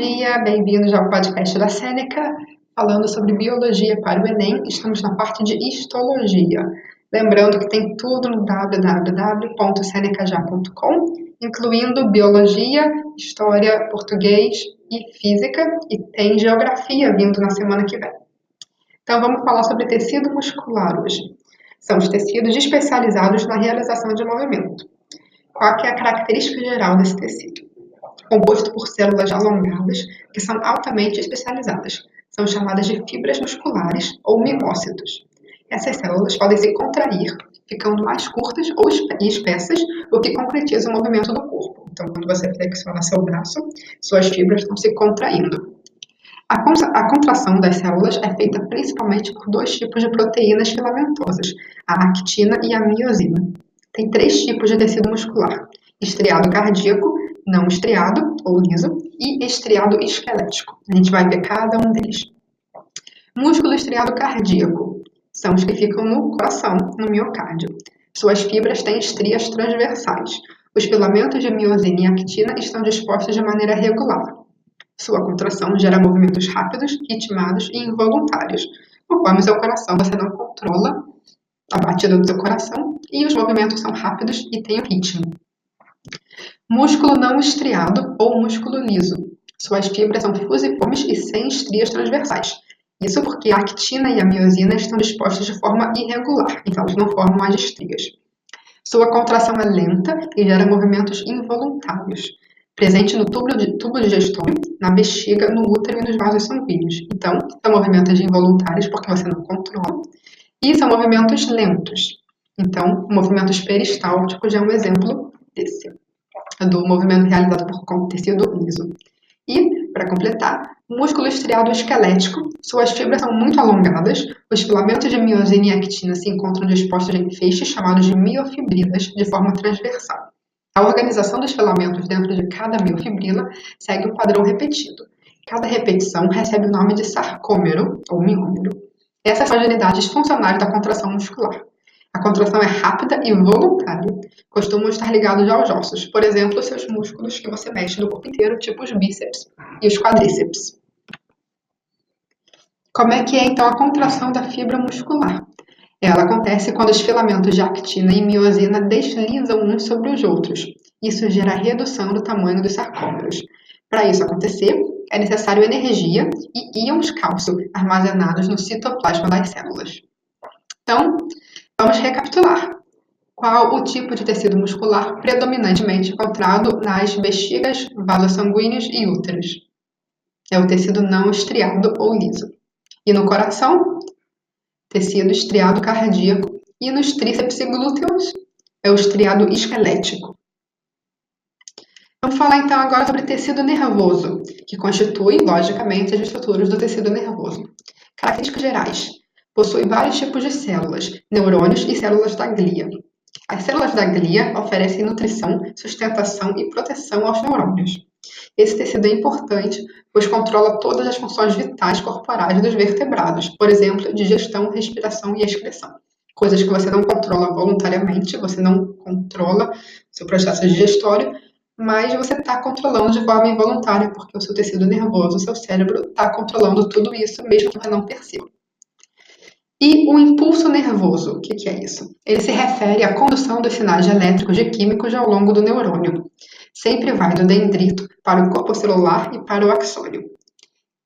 dia, bem-vindos ao podcast da Sêneca, falando sobre biologia para o Enem. Estamos na parte de histologia. Lembrando que tem tudo no www.senecaja.com, incluindo biologia, história, português e física, e tem geografia vindo na semana que vem. Então vamos falar sobre tecido muscular hoje. São os tecidos especializados na realização de movimento. Qual é a característica geral desse tecido? Composto por células alongadas que são altamente especializadas. São chamadas de fibras musculares ou mimócitos. Essas células podem se contrair, ficando mais curtas ou espessas, o que concretiza o movimento do corpo. Então, quando você flexiona seu braço, suas fibras estão se contraindo. A, contração das células é feita principalmente por dois tipos de proteínas filamentosas, a actina e a miosina. Tem três tipos de tecido muscular: estriado cardíaco, não estriado ou liso e estriado esquelético. A gente vai ver cada um deles. Músculo estriado cardíaco são os que ficam no coração, no miocárdio. Suas fibras têm estrias transversais. Os filamentos de miosina e actina estão dispostos de maneira regular. Sua contração gera movimentos rápidos, ritmados e involuntários. Conforme seu coração, você não controla a batida do seu coração e os movimentos são rápidos e têm ritmo. Músculo não estriado ou músculo liso. Suas fibras são fusiformes e sem estrias transversais. Isso porque a actina e a miosina estão dispostas de forma irregular, então elas não formam as estrias. Sua contração é lenta e gera movimentos involuntários, presente no tubo, de, tubo digestório, na bexiga, no útero e nos vasos sanguíneos. Então, são movimentos involuntários porque você não controla, e são movimentos lentos. Então, movimentos peristálticos é um exemplo desse do movimento realizado por tecido liso. E, para completar, músculo estriado esquelético. Suas fibras são muito alongadas, os filamentos de miosina e actina se encontram dispostos em feixes chamados de miofibrilas, de forma transversal. A organização dos filamentos dentro de cada miofibrila segue um padrão repetido. Cada repetição recebe o nome de sarcômero ou miômero. Essas são as unidades funcionais da contração muscular. A contração é rápida e voluntária. Costumam estar ligados aos ossos, por exemplo, seus músculos que você mexe no corpo inteiro, tipo os bíceps e os quadríceps. Como é que é então a contração da fibra muscular? Ela acontece quando os filamentos de actina e miosina deslizam uns sobre os outros. Isso gera redução do tamanho dos sarcômeros. Para isso acontecer, é necessário energia e íons cálcio armazenados no citoplasma das células. Então, Vamos recapitular. Qual o tipo de tecido muscular predominantemente encontrado nas bexigas, vasos sanguíneos e úteros? É o tecido não estriado ou liso. E no coração? Tecido estriado cardíaco. E nos tríceps e glúteos? É o estriado esquelético. Vamos falar então agora sobre tecido nervoso, que constitui, logicamente, as estruturas do tecido nervoso. Características gerais Possui vários tipos de células, neurônios e células da glia. As células da glia oferecem nutrição, sustentação e proteção aos neurônios. Esse tecido é importante, pois controla todas as funções vitais corporais dos vertebrados, por exemplo, digestão, respiração e excreção. Coisas que você não controla voluntariamente, você não controla seu processo digestório, mas você está controlando de forma involuntária, porque o seu tecido nervoso, o seu cérebro, está controlando tudo isso, mesmo que você não perceba. E o impulso nervoso, o que, que, é isso? Ele se refere à condução dos sinais elétricos e químicos ao longo do neurônio. Sempre vai do dendrito para o corpo celular e para o axônio.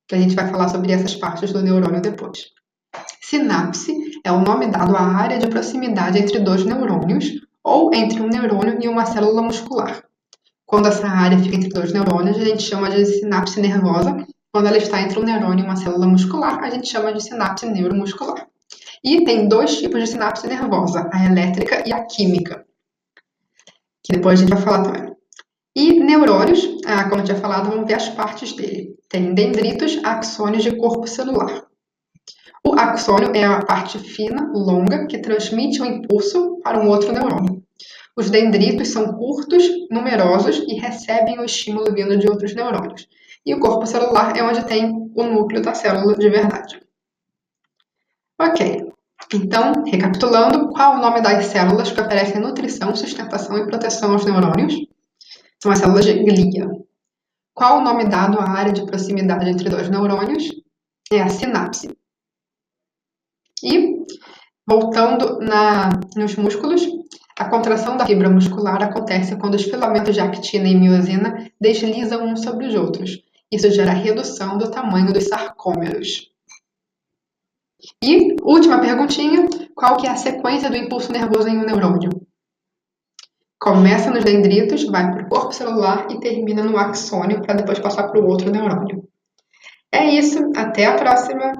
Que a gente vai falar sobre essas partes do neurônio depois. Sinapse é o nome dado à área de proximidade entre dois neurônios ou entre um neurônio e uma célula muscular. Quando essa área fica entre dois neurônios, a gente chama de sinapse nervosa. Quando ela está entre um neurônio e uma célula muscular, a gente chama de sinapse neuromuscular. E tem dois tipos de sinapse nervosa, a elétrica e a química, que depois a gente vai falar também. E neurônios, ah, como eu tinha falado, vamos ver as partes dele. Tem dendritos, axônios de corpo celular. O axônio é a parte fina, longa, que transmite um impulso para um outro neurônio. Os dendritos são curtos, numerosos e recebem o estímulo vindo de outros neurônios. E o corpo celular é onde tem o núcleo da célula de verdade. Ok, então, recapitulando, qual o nome das células que oferecem nutrição, sustentação e proteção aos neurônios? São as células de glia. Qual o nome dado à área de proximidade entre dois neurônios? É a sinapse. E, voltando na, nos músculos, a contração da fibra muscular acontece quando os filamentos de actina e miosina deslizam uns sobre os outros. Isso gera redução do tamanho dos sarcômeros. E, última perguntinha, qual que é a sequência do impulso nervoso em um neurônio? Começa nos dendritos, vai para o corpo celular e termina no axônio para depois passar para o outro neurônio. É isso, até a próxima!